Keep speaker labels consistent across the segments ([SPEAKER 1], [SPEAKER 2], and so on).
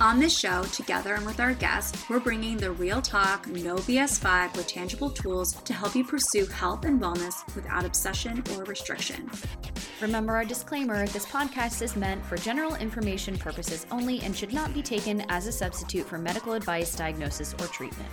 [SPEAKER 1] On this show, together and with our guests, we're bringing the real talk, no BS vibe with tangible tools to help you pursue health and wellness without obsession or restriction.
[SPEAKER 2] Remember our disclaimer this podcast is meant for general information purposes only and should not be taken as a substitute for medical advice, diagnosis, or treatment.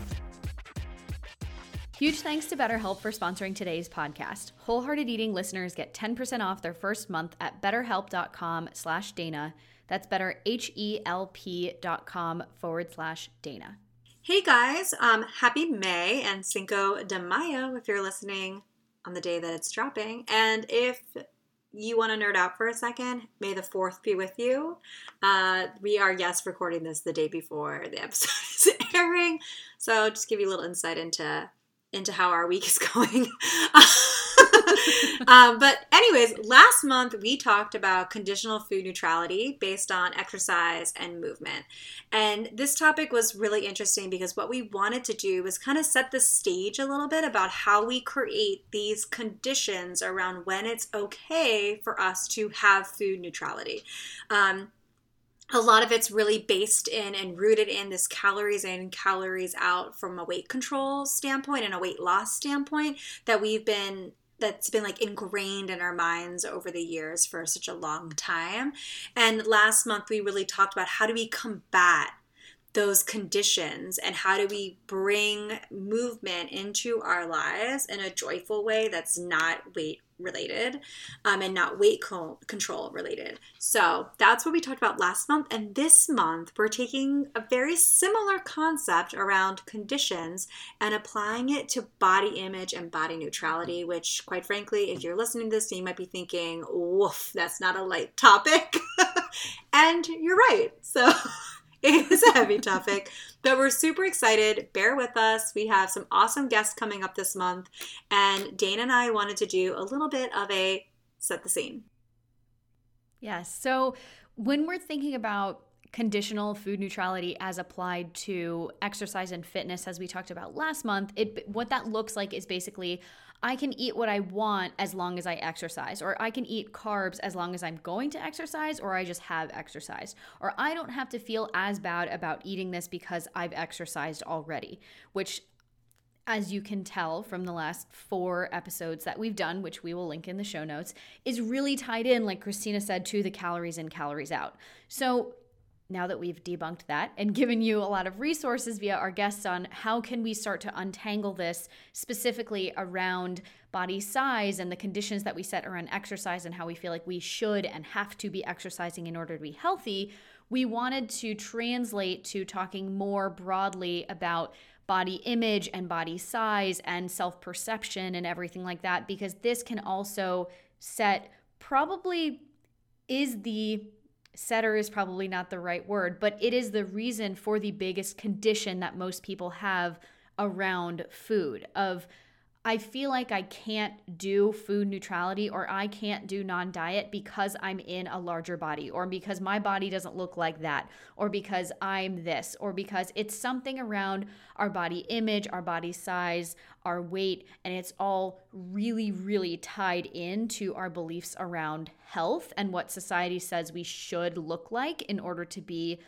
[SPEAKER 2] Huge thanks to BetterHelp for sponsoring today's podcast. Wholehearted Eating listeners get 10% off their first month at betterhelp.com slash Dana that's better, H-E-L-P dot com forward slash Dana.
[SPEAKER 1] Hey guys, um, happy May and Cinco de Mayo if you're listening on the day that it's dropping. And if you want to nerd out for a second, may the 4th be with you. Uh, we are, yes, recording this the day before the episode is airing. So just give you a little insight into into how our week is going. Um, but, anyways, last month we talked about conditional food neutrality based on exercise and movement. And this topic was really interesting because what we wanted to do was kind of set the stage a little bit about how we create these conditions around when it's okay for us to have food neutrality. Um, a lot of it's really based in and rooted in this calories in, calories out from a weight control standpoint and a weight loss standpoint that we've been that's been like ingrained in our minds over the years for such a long time. And last month we really talked about how do we combat those conditions and how do we bring movement into our lives in a joyful way that's not weight related um, and not weight co- control related. So that's what we talked about last month. And this month, we're taking a very similar concept around conditions and applying it to body image and body neutrality, which, quite frankly, if you're listening to this, you might be thinking, woof, that's not a light topic. and you're right. So. it is a heavy topic, but we're super excited. Bear with us. We have some awesome guests coming up this month, and Dana and I wanted to do a little bit of a set the scene.
[SPEAKER 2] Yes. So when we're thinking about conditional food neutrality as applied to exercise and fitness as we talked about last month it what that looks like is basically I can eat what I want as long as I exercise, or I can eat carbs as long as I'm going to exercise, or I just have exercised, or I don't have to feel as bad about eating this because I've exercised already, which as you can tell from the last four episodes that we've done, which we will link in the show notes, is really tied in, like Christina said, to the calories in, calories out. So now that we've debunked that and given you a lot of resources via our guests on how can we start to untangle this specifically around body size and the conditions that we set around exercise and how we feel like we should and have to be exercising in order to be healthy we wanted to translate to talking more broadly about body image and body size and self-perception and everything like that because this can also set probably is the setter is probably not the right word, but it is the reason for the biggest condition that most people have around food of I feel like I can't do food neutrality or I can't do non diet because I'm in a larger body or because my body doesn't look like that or because I'm this or because it's something around our body image, our body size, our weight, and it's all really, really tied into our beliefs around health and what society says we should look like in order to be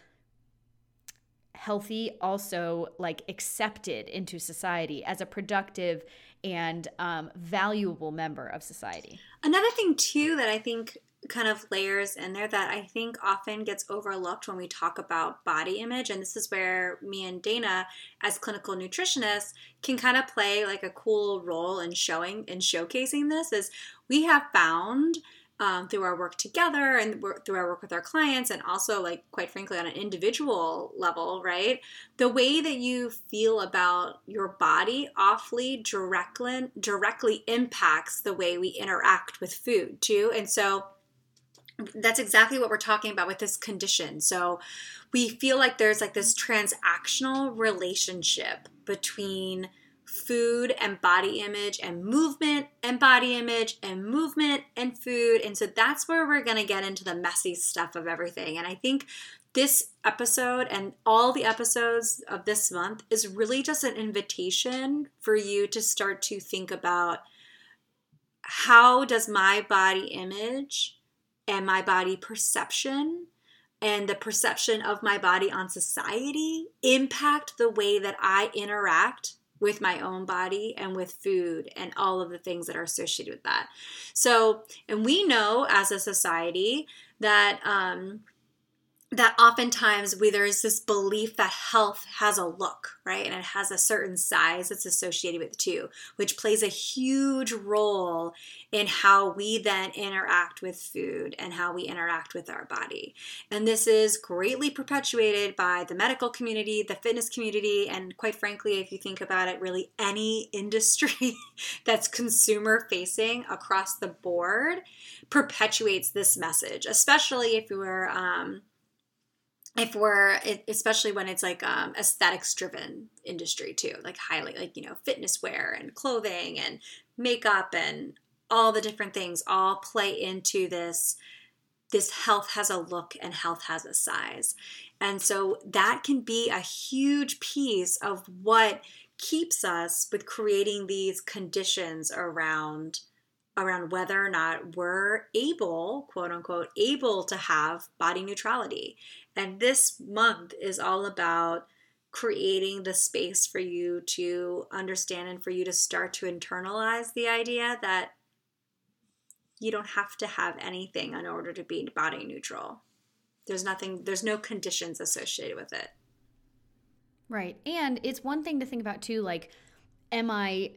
[SPEAKER 2] healthy, also like accepted into society as a productive and um, valuable member of society.
[SPEAKER 1] Another thing, too, that I think kind of layers in there that I think often gets overlooked when we talk about body image. And this is where me and Dana, as clinical nutritionists, can kind of play like a cool role in showing and showcasing this. Is we have found um, through our work together and through our work with our clients and also like quite frankly on an individual level right? The way that you feel about your body awfully directly directly impacts the way we interact with food too. And so that's exactly what we're talking about with this condition. So we feel like there's like this transactional relationship between food and body image and movement and body image and movement and food. And so that's where we're going to get into the messy stuff of everything. And I think this episode and all the episodes of this month is really just an invitation for you to start to think about how does my body image and my body perception and the perception of my body on society impact the way that I interact with my own body and with food and all of the things that are associated with that. So, and we know as a society that um, that oftentimes we there's this belief that health has a look right? And it has a certain size that's associated with it too which plays a huge role in how we then interact with food and how we interact with our body. And this is greatly perpetuated by the medical community the fitness community and quite frankly if you think about it really any industry that's consumer facing across the board perpetuates this message especially if you are um, if we're especially when it's like um, aesthetics driven industry too like highly like you know fitness wear and clothing and makeup and all the different things all play into this this health has a look and health has a size and so that can be a huge piece of what keeps us with creating these conditions around around whether or not we're able, quote unquote, able to have body neutrality. And this month is all about creating the space for you to understand and for you to start to internalize the idea that you don't have to have anything in order to be body neutral. There's nothing, there's no conditions associated with it.
[SPEAKER 2] Right. And it's one thing to think about too like, am I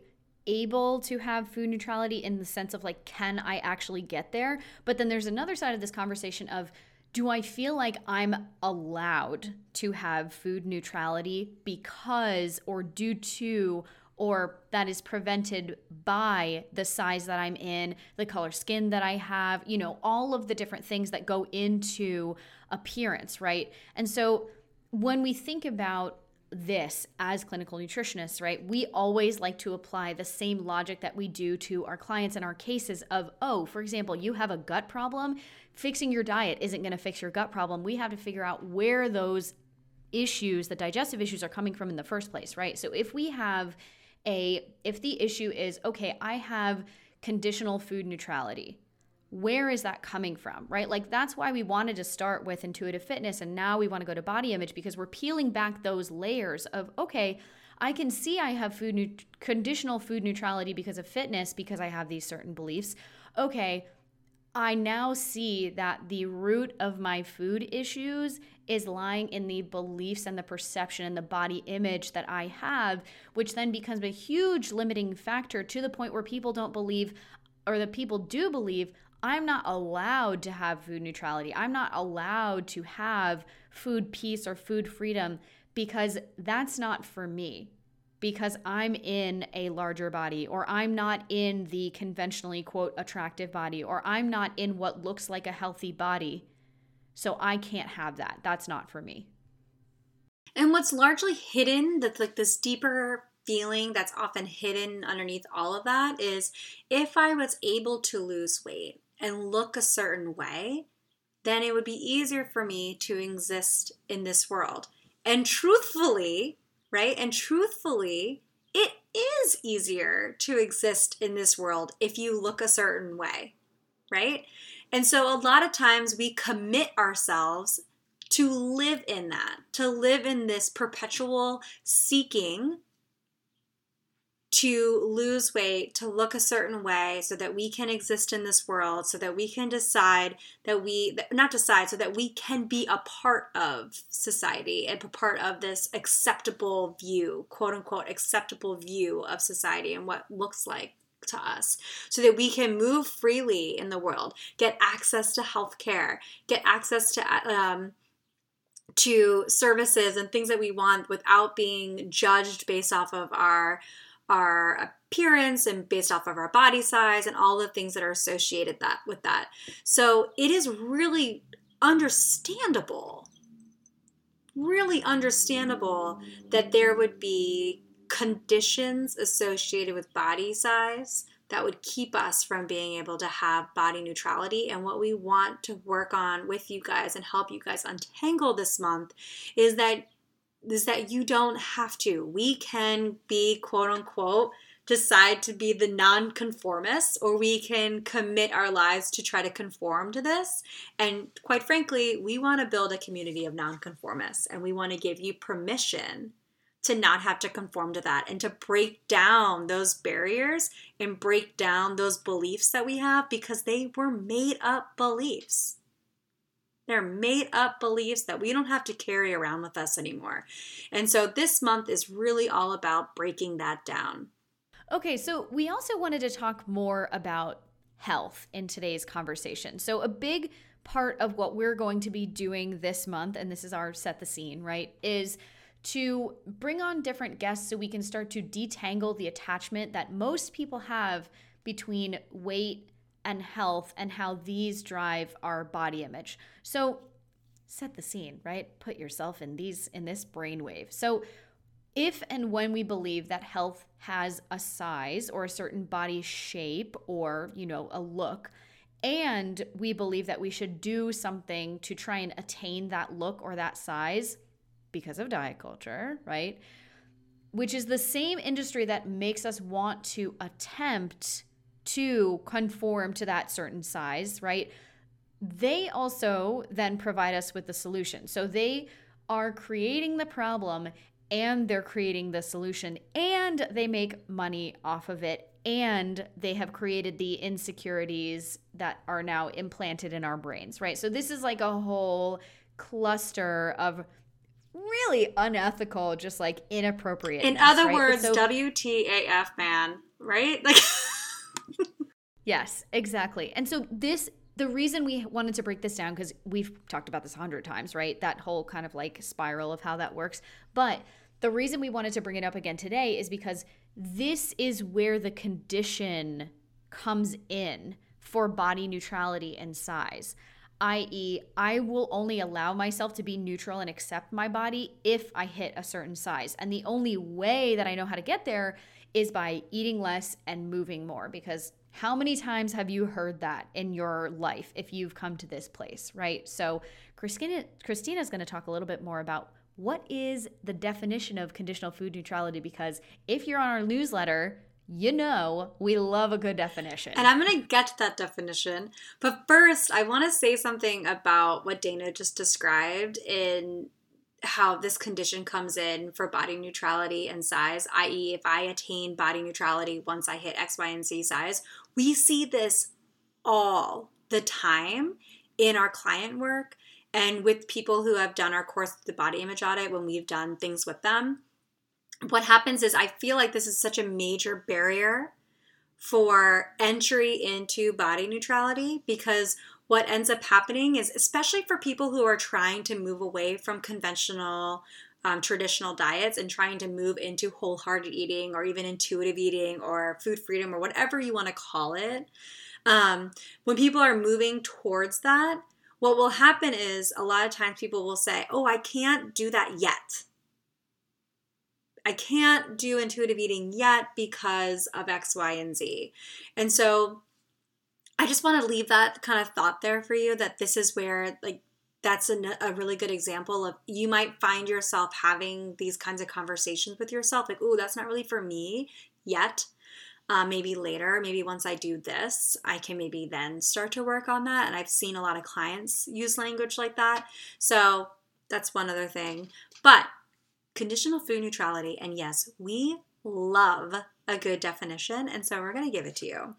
[SPEAKER 2] able to have food neutrality in the sense of like, can I actually get there? But then there's another side of this conversation of, do I feel like I'm allowed to have food neutrality because or due to or that is prevented by the size that I'm in, the color skin that I have, you know, all of the different things that go into appearance, right? And so when we think about this as clinical nutritionists, right? We always like to apply the same logic that we do to our clients in our cases of, oh, for example, you have a gut problem, fixing your diet isn't going to fix your gut problem. We have to figure out where those issues, the digestive issues are coming from in the first place, right? So if we have a if the issue is, okay, I have conditional food neutrality, where is that coming from, right? Like that's why we wanted to start with intuitive fitness and now we want to go to body image because we're peeling back those layers of, okay, I can see I have food nu- conditional food neutrality because of fitness because I have these certain beliefs. Okay, I now see that the root of my food issues is lying in the beliefs and the perception and the body image that I have, which then becomes a huge limiting factor to the point where people don't believe, or the people do believe, I'm not allowed to have food neutrality. I'm not allowed to have food peace or food freedom because that's not for me. Because I'm in a larger body, or I'm not in the conventionally, quote, attractive body, or I'm not in what looks like a healthy body. So I can't have that. That's not for me.
[SPEAKER 1] And what's largely hidden, that's like this deeper feeling that's often hidden underneath all of that is if I was able to lose weight, and look a certain way, then it would be easier for me to exist in this world. And truthfully, right? And truthfully, it is easier to exist in this world if you look a certain way, right? And so a lot of times we commit ourselves to live in that, to live in this perpetual seeking to lose weight, to look a certain way so that we can exist in this world, so that we can decide that we, not decide, so that we can be a part of society and a part of this acceptable view, quote unquote, acceptable view of society and what looks like to us so that we can move freely in the world, get access to health care, get access to, um, to services and things that we want without being judged based off of our our appearance and based off of our body size and all the things that are associated that with that. So it is really understandable, really understandable that there would be conditions associated with body size that would keep us from being able to have body neutrality. And what we want to work on with you guys and help you guys untangle this month is that is that you don't have to. We can be quote unquote decide to be the nonconformists or we can commit our lives to try to conform to this. And quite frankly, we want to build a community of nonconformists and we want to give you permission to not have to conform to that and to break down those barriers and break down those beliefs that we have because they were made up beliefs. They're made up beliefs that we don't have to carry around with us anymore. And so this month is really all about breaking that down.
[SPEAKER 2] Okay, so we also wanted to talk more about health in today's conversation. So, a big part of what we're going to be doing this month, and this is our set the scene, right, is to bring on different guests so we can start to detangle the attachment that most people have between weight and health and how these drive our body image. So set the scene, right? Put yourself in these in this brainwave. So if and when we believe that health has a size or a certain body shape or, you know, a look, and we believe that we should do something to try and attain that look or that size, because of diet culture, right? Which is the same industry that makes us want to attempt to conform to that certain size, right? They also then provide us with the solution. So they are creating the problem and they're creating the solution and they make money off of it and they have created the insecurities that are now implanted in our brains, right? So this is like a whole cluster of really unethical, just like inappropriate.
[SPEAKER 1] In other right? words, so, WTAF, man, right? Like,
[SPEAKER 2] yes, exactly. And so this. The reason we wanted to break this down, because we've talked about this a hundred times, right? That whole kind of like spiral of how that works. But the reason we wanted to bring it up again today is because this is where the condition comes in for body neutrality and size i.e., I will only allow myself to be neutral and accept my body if I hit a certain size. And the only way that I know how to get there is by eating less and moving more. Because how many times have you heard that in your life if you've come to this place, right? So, Christina is going to talk a little bit more about what is the definition of conditional food neutrality because if you're on our newsletter, you know we love a good definition.
[SPEAKER 1] And I'm going to get to that definition. But first, I want to say something about what Dana just described in how this condition comes in for body neutrality and size, i.e., if I attain body neutrality once I hit X, Y, and Z size. We see this all the time in our client work and with people who have done our course, the body image audit, when we've done things with them what happens is I feel like this is such a major barrier for entry into body neutrality because what ends up happening is, especially for people who are trying to move away from conventional, um, traditional diets and trying to move into wholehearted eating or even intuitive eating or food freedom or whatever you want to call it, um, when people are moving towards that, what will happen is a lot of times people will say, Oh, I can't do that yet I can't do intuitive eating yet because of X, Y, and Z. And so I just want to leave that kind of thought there for you that this is where, like, that's a, a really good example of you might find yourself having these kinds of conversations with yourself, like, oh, that's not really for me yet. Uh, maybe later, maybe once I do this, I can maybe then start to work on that. And I've seen a lot of clients use language like that. So that's one other thing. But conditional food neutrality. And yes, we love a good definition. And so we're going to give it to you.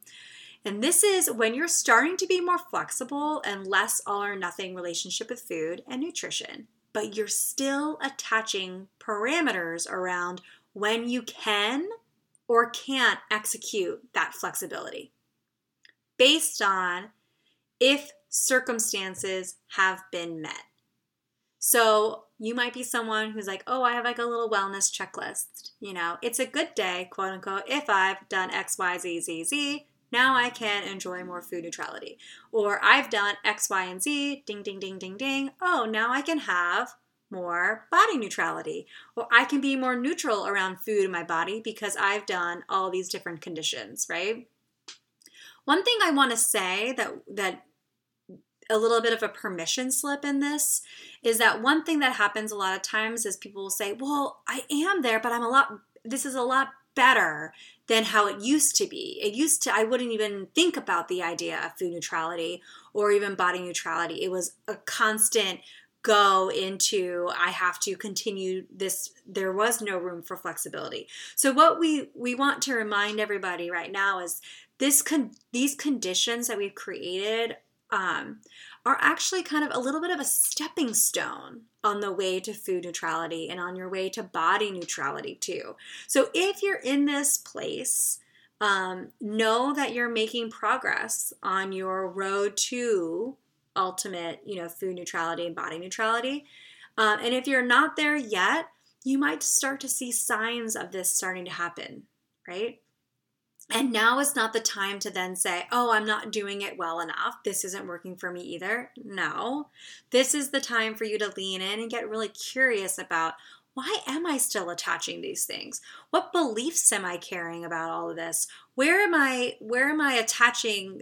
[SPEAKER 1] And this is when you're starting to be more flexible and less all or nothing relationship with food and nutrition, but you're still attaching parameters around when you can or can't execute that flexibility based on if circumstances have been met. So you might be someone who's like, oh, I have like a little wellness checklist. You know, it's a good day, quote unquote, if I've done X, Y, Z, Z, Z. Now I can enjoy more food neutrality. Or I've done X, Y, and Z, ding, ding, ding, ding, ding. Oh, now I can have more body neutrality, or I can be more neutral around food in my body because I've done all these different conditions, right? One thing I want to say that that a little bit of a permission slip in this is that one thing that happens a lot of times is people will say, "Well, I am there, but I'm a lot this is a lot better than how it used to be. It used to I wouldn't even think about the idea of food neutrality or even body neutrality. It was a constant go into I have to continue this there was no room for flexibility. So what we we want to remind everybody right now is this con- these conditions that we've created um, are actually kind of a little bit of a stepping stone on the way to food neutrality and on your way to body neutrality too. So if you're in this place, um, know that you're making progress on your road to ultimate, you know, food neutrality and body neutrality. Um, and if you're not there yet, you might start to see signs of this starting to happen, right? And now is not the time to then say, oh, I'm not doing it well enough. This isn't working for me either. No. This is the time for you to lean in and get really curious about why am I still attaching these things? What beliefs am I carrying about all of this? Where am I where am I attaching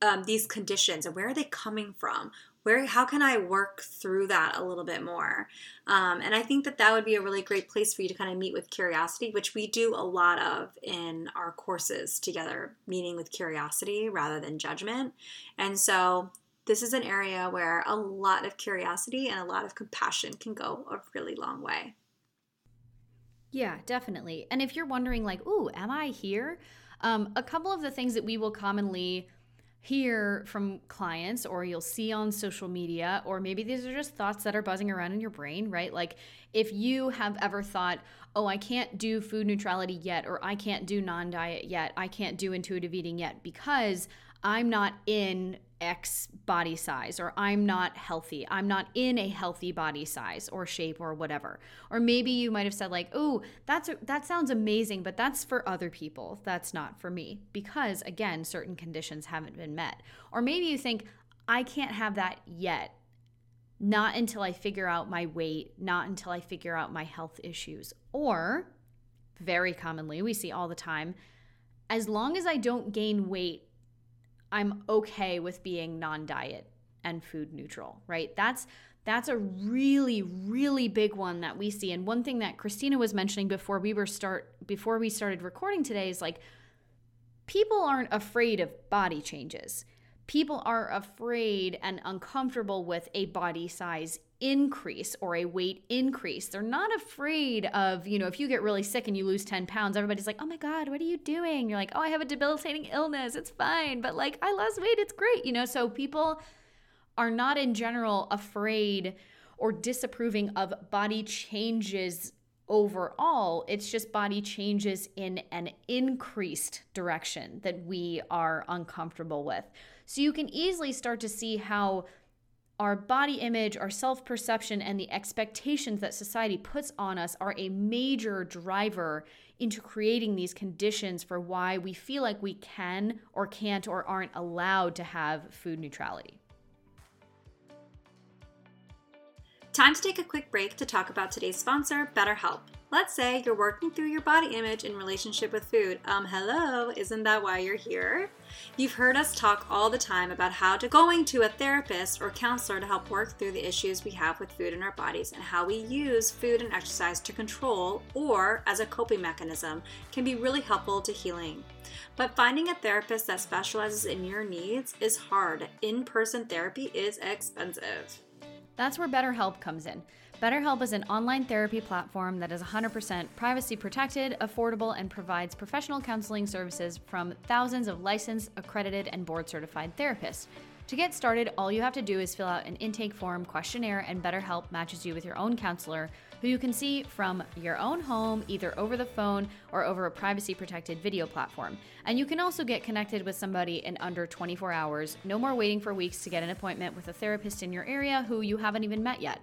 [SPEAKER 1] um, these conditions and where are they coming from? Where how can i work through that a little bit more? Um, and i think that that would be a really great place for you to kind of meet with curiosity which we do a lot of in our courses together meeting with curiosity rather than judgment. And so this is an area where a lot of curiosity and a lot of compassion can go a really long way.
[SPEAKER 2] Yeah definitely. And if you're wondering like ooh am i here? Um, a couple of the things that we will commonly hear from clients or you'll see on social media, or maybe these are just thoughts that are buzzing around in your brain, right? Like if you have ever thought, oh, I can't do food neutrality yet, or I can't do non diet yet, I can't do intuitive eating yet because I'm not in X body size, or I'm not healthy. I'm not in a healthy body size or shape or whatever. Or maybe you might have said like, "Oh, that's that sounds amazing, but that's for other people. That's not for me." Because again, certain conditions haven't been met. Or maybe you think, "I can't have that yet." Not until I figure out my weight, not until I figure out my health issues. Or very commonly, we see all the time, as long as I don't gain weight I'm okay with being non-diet and food neutral, right? That's that's a really really big one that we see and one thing that Christina was mentioning before we were start before we started recording today is like people aren't afraid of body changes. People are afraid and uncomfortable with a body size increase or a weight increase. They're not afraid of, you know, if you get really sick and you lose 10 pounds, everybody's like, oh my God, what are you doing? You're like, oh, I have a debilitating illness. It's fine. But like, I lost weight. It's great. You know, so people are not in general afraid or disapproving of body changes overall. It's just body changes in an increased direction that we are uncomfortable with. So you can easily start to see how our body image, our self perception, and the expectations that society puts on us are a major driver into creating these conditions for why we feel like we can or can't or aren't allowed to have food neutrality.
[SPEAKER 1] Time to take a quick break to talk about today's sponsor, BetterHelp. Let's say you're working through your body image in relationship with food. Um, hello, isn't that why you're here? You've heard us talk all the time about how to going to a therapist or counselor to help work through the issues we have with food in our bodies and how we use food and exercise to control or as a coping mechanism can be really helpful to healing. But finding a therapist that specializes in your needs is hard. In person therapy is expensive.
[SPEAKER 2] That's where BetterHelp comes in. BetterHelp is an online therapy platform that is 100% privacy protected, affordable, and provides professional counseling services from thousands of licensed, accredited, and board certified therapists. To get started, all you have to do is fill out an intake form questionnaire, and BetterHelp matches you with your own counselor who you can see from your own home, either over the phone or over a privacy protected video platform. And you can also get connected with somebody in under 24 hours. No more waiting for weeks to get an appointment with a therapist in your area who you haven't even met yet.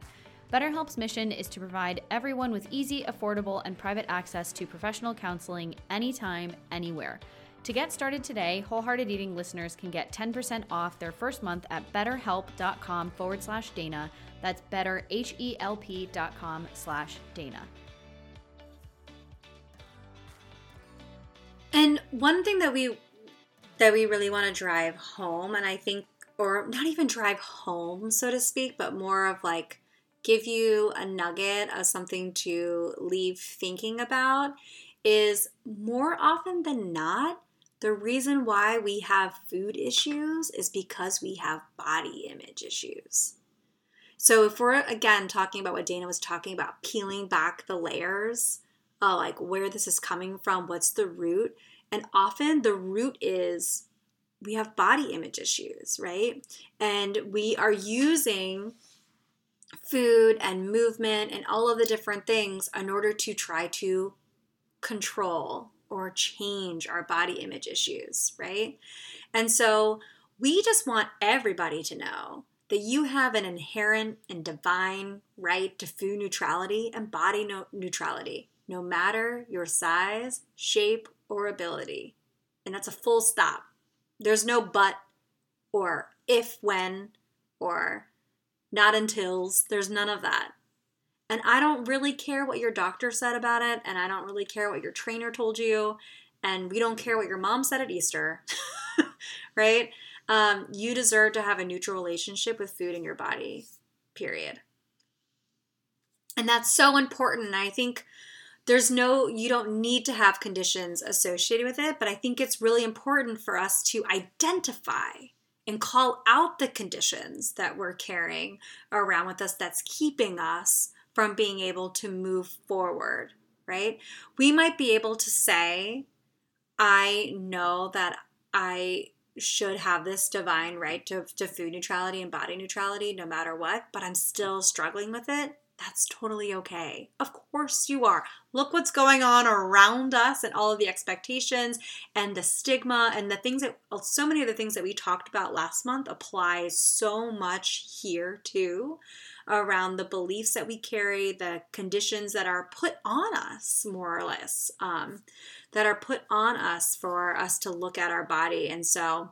[SPEAKER 2] BetterHelp's mission is to provide everyone with easy, affordable, and private access to professional counseling anytime, anywhere. To get started today, Wholehearted Eating listeners can get 10% off their first month at betterhelp.com forward slash Dana. That's better, H-E-L-P dot com slash Dana.
[SPEAKER 1] And one thing that we that we really want to drive home, and I think, or not even drive home, so to speak, but more of like give you a nugget of something to leave thinking about is more often than not, the reason why we have food issues is because we have body image issues. So, if we're again talking about what Dana was talking about, peeling back the layers, uh, like where this is coming from, what's the root, and often the root is we have body image issues, right? And we are using food and movement and all of the different things in order to try to control or change our body image issues, right? And so we just want everybody to know that you have an inherent and divine right to food neutrality and body no- neutrality, no matter your size, shape, or ability. And that's a full stop. There's no but or if, when, or not untils. There's none of that. And I don't really care what your doctor said about it, and I don't really care what your trainer told you, and we don't care what your mom said at Easter, right? Um, you deserve to have a neutral relationship with food in your body, period. And that's so important. And I think there's no, you don't need to have conditions associated with it, but I think it's really important for us to identify and call out the conditions that we're carrying around with us that's keeping us from being able to move forward, right? We might be able to say, I know that I should have this divine right to, to food neutrality and body neutrality no matter what, but I'm still struggling with it that's totally okay. Of course you are. Look what's going on around us and all of the expectations and the stigma and the things that so many of the things that we talked about last month apply so much here too around the beliefs that we carry, the conditions that are put on us, more or less, um, that are put on us for us to look at our body. And so,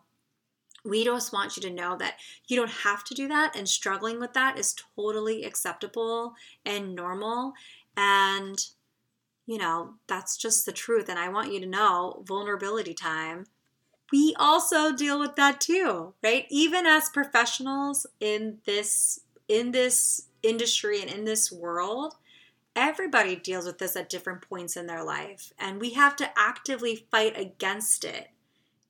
[SPEAKER 1] we just want you to know that you don't have to do that, and struggling with that is totally acceptable and normal. And, you know, that's just the truth. And I want you to know vulnerability time. We also deal with that too, right? Even as professionals in this in this industry and in this world, everybody deals with this at different points in their life. And we have to actively fight against it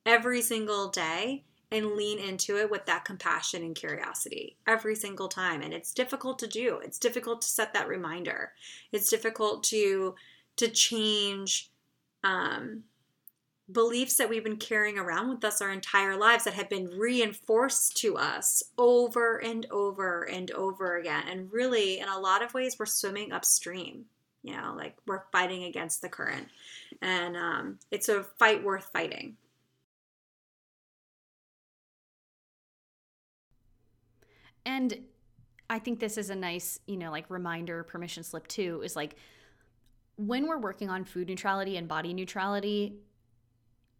[SPEAKER 1] every single day and lean into it with that compassion and curiosity every single time. And it's difficult to do. It's difficult to set that reminder. It's difficult to to change um, beliefs that we've been carrying around with us our entire lives that have been reinforced to us over and over and over again. And really in a lot of ways we're swimming upstream you know like we're fighting against the current. And um, it's a fight worth fighting
[SPEAKER 2] And I think this is a nice, you know, like reminder, permission slip too, is like when we're working on food neutrality and body neutrality,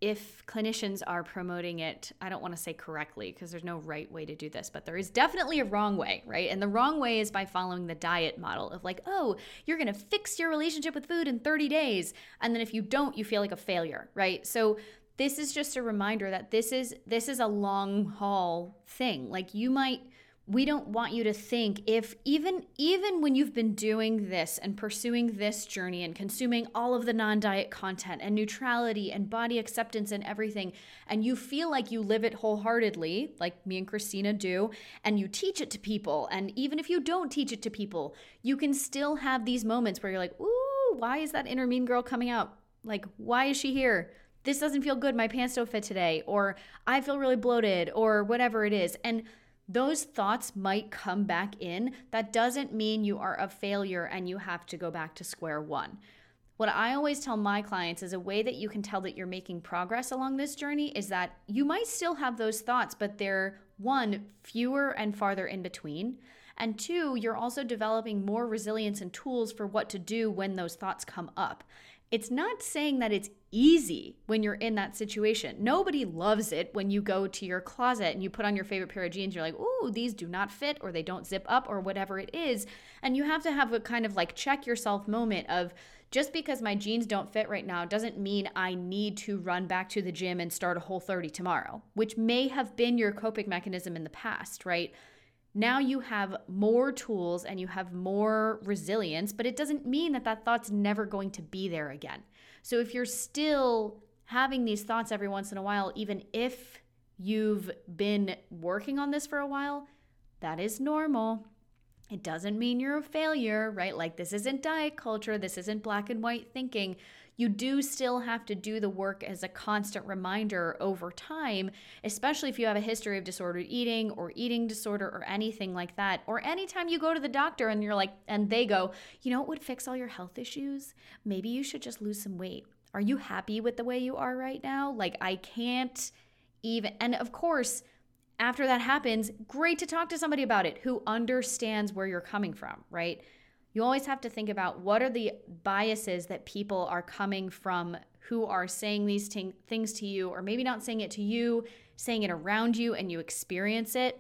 [SPEAKER 2] if clinicians are promoting it, I don't want to say correctly because there's no right way to do this, but there is definitely a wrong way, right? And the wrong way is by following the diet model of like, oh, you're going to fix your relationship with food in 30 days. And then if you don't, you feel like a failure, right? So this is just a reminder that this is this is a long haul thing. Like you might we don't want you to think if even even when you've been doing this and pursuing this journey and consuming all of the non-diet content and neutrality and body acceptance and everything and you feel like you live it wholeheartedly like me and Christina do and you teach it to people and even if you don't teach it to people you can still have these moments where you're like ooh why is that inner mean girl coming out? Like why is she here? This doesn't feel good. My pants don't fit today or I feel really bloated or whatever it is. And those thoughts might come back in. That doesn't mean you are a failure and you have to go back to square one. What I always tell my clients is a way that you can tell that you're making progress along this journey is that you might still have those thoughts, but they're one, fewer and farther in between. And two, you're also developing more resilience and tools for what to do when those thoughts come up. It's not saying that it's easy when you're in that situation. Nobody loves it when you go to your closet and you put on your favorite pair of jeans. You're like, ooh, these do not fit, or they don't zip up, or whatever it is. And you have to have a kind of like check yourself moment of, just because my jeans don't fit right now doesn't mean I need to run back to the gym and start a whole 30 tomorrow, which may have been your coping mechanism in the past, right? Now you have more tools and you have more resilience, but it doesn't mean that that thought's never going to be there again. So if you're still having these thoughts every once in a while, even if you've been working on this for a while, that is normal. It doesn't mean you're a failure, right? Like, this isn't diet culture, this isn't black and white thinking. You do still have to do the work as a constant reminder over time, especially if you have a history of disordered eating or eating disorder or anything like that. Or anytime you go to the doctor and you're like, and they go, you know what would fix all your health issues? Maybe you should just lose some weight. Are you happy with the way you are right now? Like, I can't even, and of course, after that happens, great to talk to somebody about it who understands where you're coming from, right? You always have to think about what are the biases that people are coming from who are saying these things to you, or maybe not saying it to you, saying it around you, and you experience it.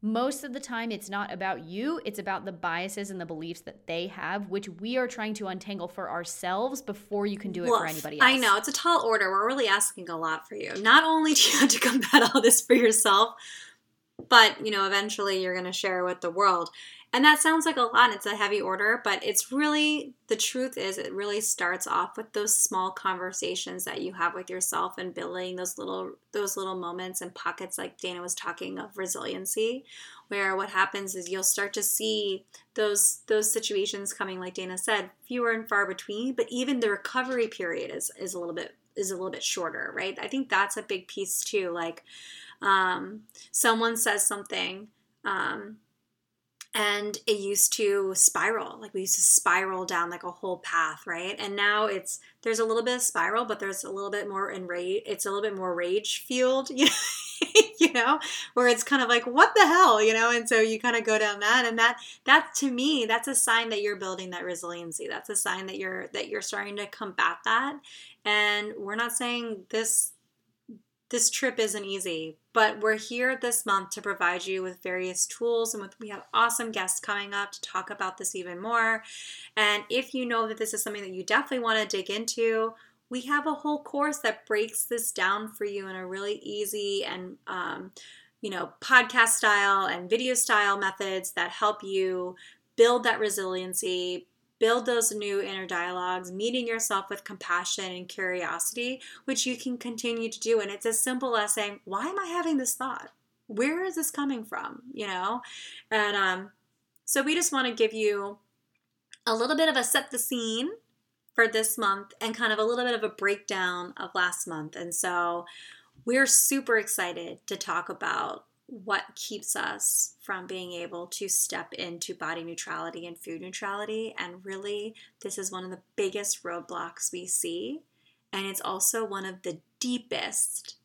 [SPEAKER 2] Most of the time it's not about you it's about the biases and the beliefs that they have which we are trying to untangle for ourselves before you can do it Woof. for anybody else
[SPEAKER 1] i know it's a tall order. We're really asking a lot for you. Not only do you have to combat all this for yourself but you know eventually you're going to share with the world and that sounds like a lot, it's a heavy order, but it's really the truth is it really starts off with those small conversations that you have with yourself and building those little those little moments and pockets like Dana was talking of resiliency, where what happens is you'll start to see those those situations coming like Dana said, fewer and far between, but even the recovery period is is a little bit is a little bit shorter, right? I think that's a big piece too. Like um, someone says something um, and it used to spiral like we used to spiral down like a whole path right? And now it's there's a little bit of spiral but there's a little bit more in rage it's a little bit more rage fueled you know, you know where it's kind of like what the hell? you know? And so you kind of go down that and that that to me that's a sign that you're building that resiliency. That's a sign that you're that you're starting to combat that. And we're not saying this this trip isn't easy, but we're here this month to provide you with various tools and with we have awesome guests coming up to talk about this even more. And if you know that this is something that you definitely want to dig into, we have a whole course that breaks this down for you in a really easy and um, you know podcast style and video style methods that help you build that resiliency build those new inner dialogues, meeting yourself with compassion and curiosity, which you can continue to do. And it's as simple as saying, Why am I having this thought? Where is this coming from? You know? And um, so we just want to give you a little bit of a set the scene for this month and kind of a little bit of a breakdown of last month. And so we're super excited to talk about what keeps us from being able to step into body neutrality and food neutrality. And really, this is one of the biggest roadblocks we see. And it's also one of the deepest,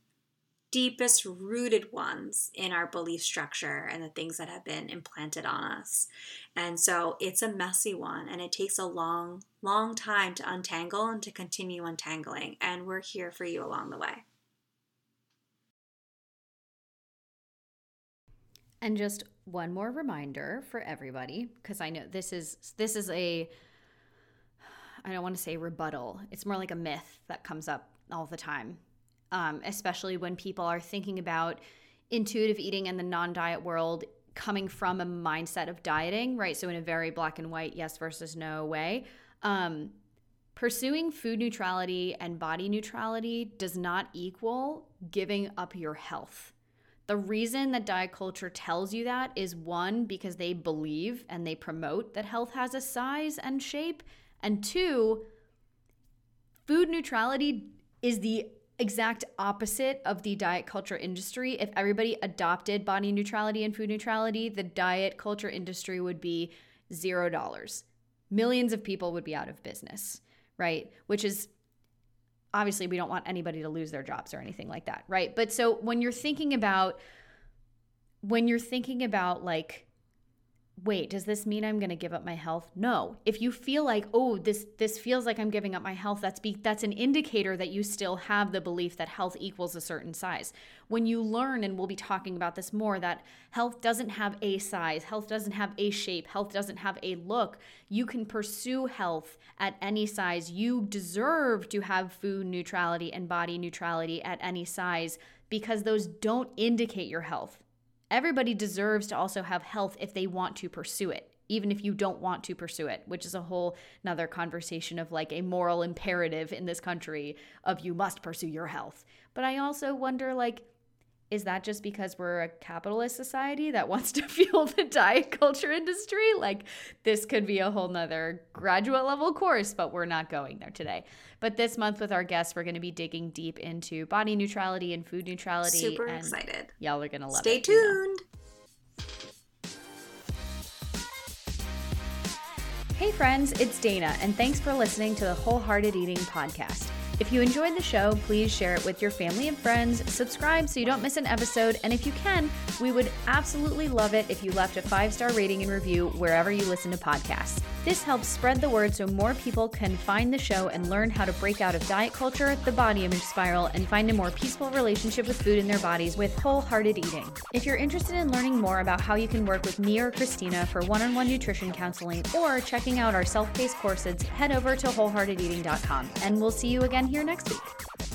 [SPEAKER 1] deepest rooted ones in our belief structure and the things that have been implanted on us. And so it's a messy one and it takes a long, long time to untangle and to continue untangling. And we're here for you along the way.
[SPEAKER 2] And just one more reminder for everybody because I know this is this is a I don't want to say rebuttal. It's more like a myth that comes up all the time. Um, especially when people are thinking about intuitive eating in the non-diet world coming from a mindset of dieting, right? So in a very black and white yes versus no way. Um, pursuing food neutrality and body neutrality does not equal giving up your health. The reason that diet culture tells you that is one, because they believe and they promote that health has a size and shape. And two, food neutrality is the exact opposite of the diet culture industry. If everybody adopted body neutrality and food neutrality, the diet culture industry would be zero dollars. Millions of people would be out of business, right? Which is obviously we don't want anybody to lose their jobs or anything like that, right? But so when you're thinking about when you're thinking about like wait, does this mean I'm going to give up my health? No. If you feel like, oh, this this feels like I'm giving up my health, that's be, that's an indicator that you still have the belief that health equals a certain size. When you learn and we'll be talking about this more that health doesn't have a size, health doesn't have a shape, health doesn't have a look, you can pursue health at any size. You deserve to have food neutrality and body neutrality at any size because those don't indicate your health. Everybody deserves to also have health if they want to pursue it, even if you don't want to pursue it, which is a whole another conversation of like a moral imperative in this country of you must pursue your health. But I also wonder like is that just because we're a capitalist society that wants to fuel the diet culture industry? Like, this could be a whole nother graduate level course, but we're not going there today. But this month with our guests, we're going to be digging deep into body neutrality and food neutrality.
[SPEAKER 1] Super excited.
[SPEAKER 2] Y'all are going to love
[SPEAKER 1] Stay
[SPEAKER 2] it.
[SPEAKER 1] Stay tuned.
[SPEAKER 2] Hey, friends, it's Dana, and thanks for listening to the Wholehearted Eating Podcast. If you enjoyed the show, please share it with your family and friends, subscribe so you don't miss an episode, and if you can, we would absolutely love it if you left a five star rating and review wherever you listen to podcasts. This helps spread the word so more people can find the show and learn how to break out of diet culture, the body image spiral, and find a more peaceful relationship with food in their bodies with wholehearted eating. If you're interested in learning more about how you can work with me or Christina for one on one nutrition counseling or checking out our self paced courses, head over to wholeheartedeating.com. And we'll see you again here next week.